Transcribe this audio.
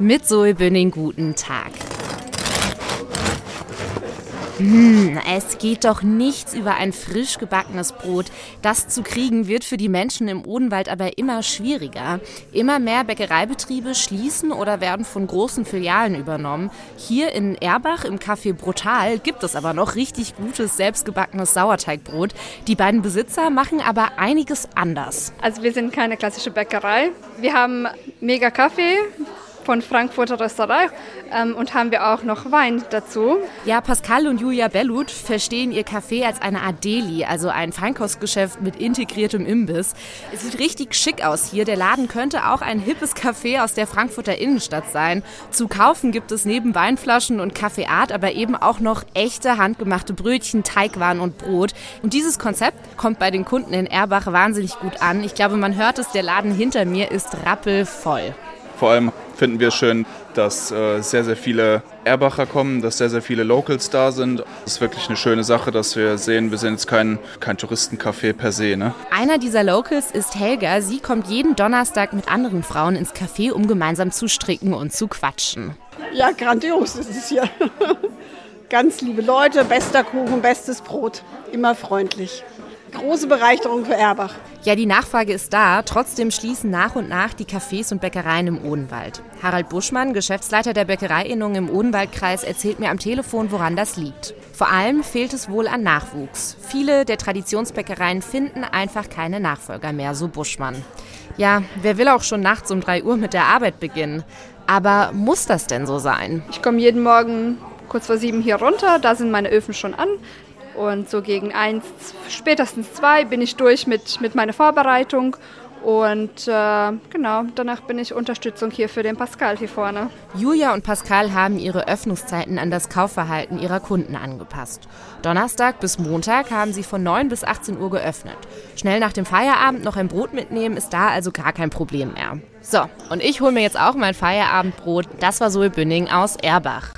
Mit Zoe Bünning guten Tag. Hm, es geht doch nichts über ein frisch gebackenes Brot. Das zu kriegen wird für die Menschen im Odenwald aber immer schwieriger. Immer mehr Bäckereibetriebe schließen oder werden von großen Filialen übernommen. Hier in Erbach im Café Brutal gibt es aber noch richtig gutes selbstgebackenes Sauerteigbrot. Die beiden Besitzer machen aber einiges anders. Also wir sind keine klassische Bäckerei. Wir haben mega Kaffee, von Frankfurter Restaurant ähm, und haben wir auch noch Wein dazu. Ja, Pascal und Julia Bellut verstehen ihr Café als eine Art Deli, also ein Feinkostgeschäft mit integriertem Imbiss. Es sieht richtig schick aus hier. Der Laden könnte auch ein hippes Café aus der Frankfurter Innenstadt sein. Zu kaufen gibt es neben Weinflaschen und Kaffeeart aber eben auch noch echte handgemachte Brötchen, Teigwaren und Brot. Und dieses Konzept kommt bei den Kunden in Erbach wahnsinnig gut an. Ich glaube, man hört es, der Laden hinter mir ist rappelvoll. Vor allem finden wir schön, dass äh, sehr, sehr viele Erbacher kommen, dass sehr, sehr viele Locals da sind. Es ist wirklich eine schöne Sache, dass wir sehen, wir sind jetzt kein, kein Touristencafé per se. Ne? Einer dieser Locals ist Helga. Sie kommt jeden Donnerstag mit anderen Frauen ins Café, um gemeinsam zu stricken und zu quatschen. Ja, grandios ist es hier. Ganz liebe Leute, bester Kuchen, bestes Brot, immer freundlich große Bereicherung für Erbach. Ja, die Nachfrage ist da. Trotzdem schließen nach und nach die Cafés und Bäckereien im Odenwald. Harald Buschmann, Geschäftsleiter der Bäckereiinnung im Odenwaldkreis, erzählt mir am Telefon, woran das liegt. Vor allem fehlt es wohl an Nachwuchs. Viele der Traditionsbäckereien finden einfach keine Nachfolger mehr, so Buschmann. Ja, wer will auch schon nachts um 3 Uhr mit der Arbeit beginnen? Aber muss das denn so sein? Ich komme jeden Morgen kurz vor sieben hier runter, da sind meine Öfen schon an. Und so gegen eins, spätestens zwei bin ich durch mit, mit meiner Vorbereitung. Und äh, genau, danach bin ich Unterstützung hier für den Pascal hier vorne. Julia und Pascal haben ihre Öffnungszeiten an das Kaufverhalten ihrer Kunden angepasst. Donnerstag bis Montag haben sie von 9 bis 18 Uhr geöffnet. Schnell nach dem Feierabend noch ein Brot mitnehmen ist da also gar kein Problem mehr. So, und ich hole mir jetzt auch mein Feierabendbrot. Das war Zoe Bünning aus Erbach.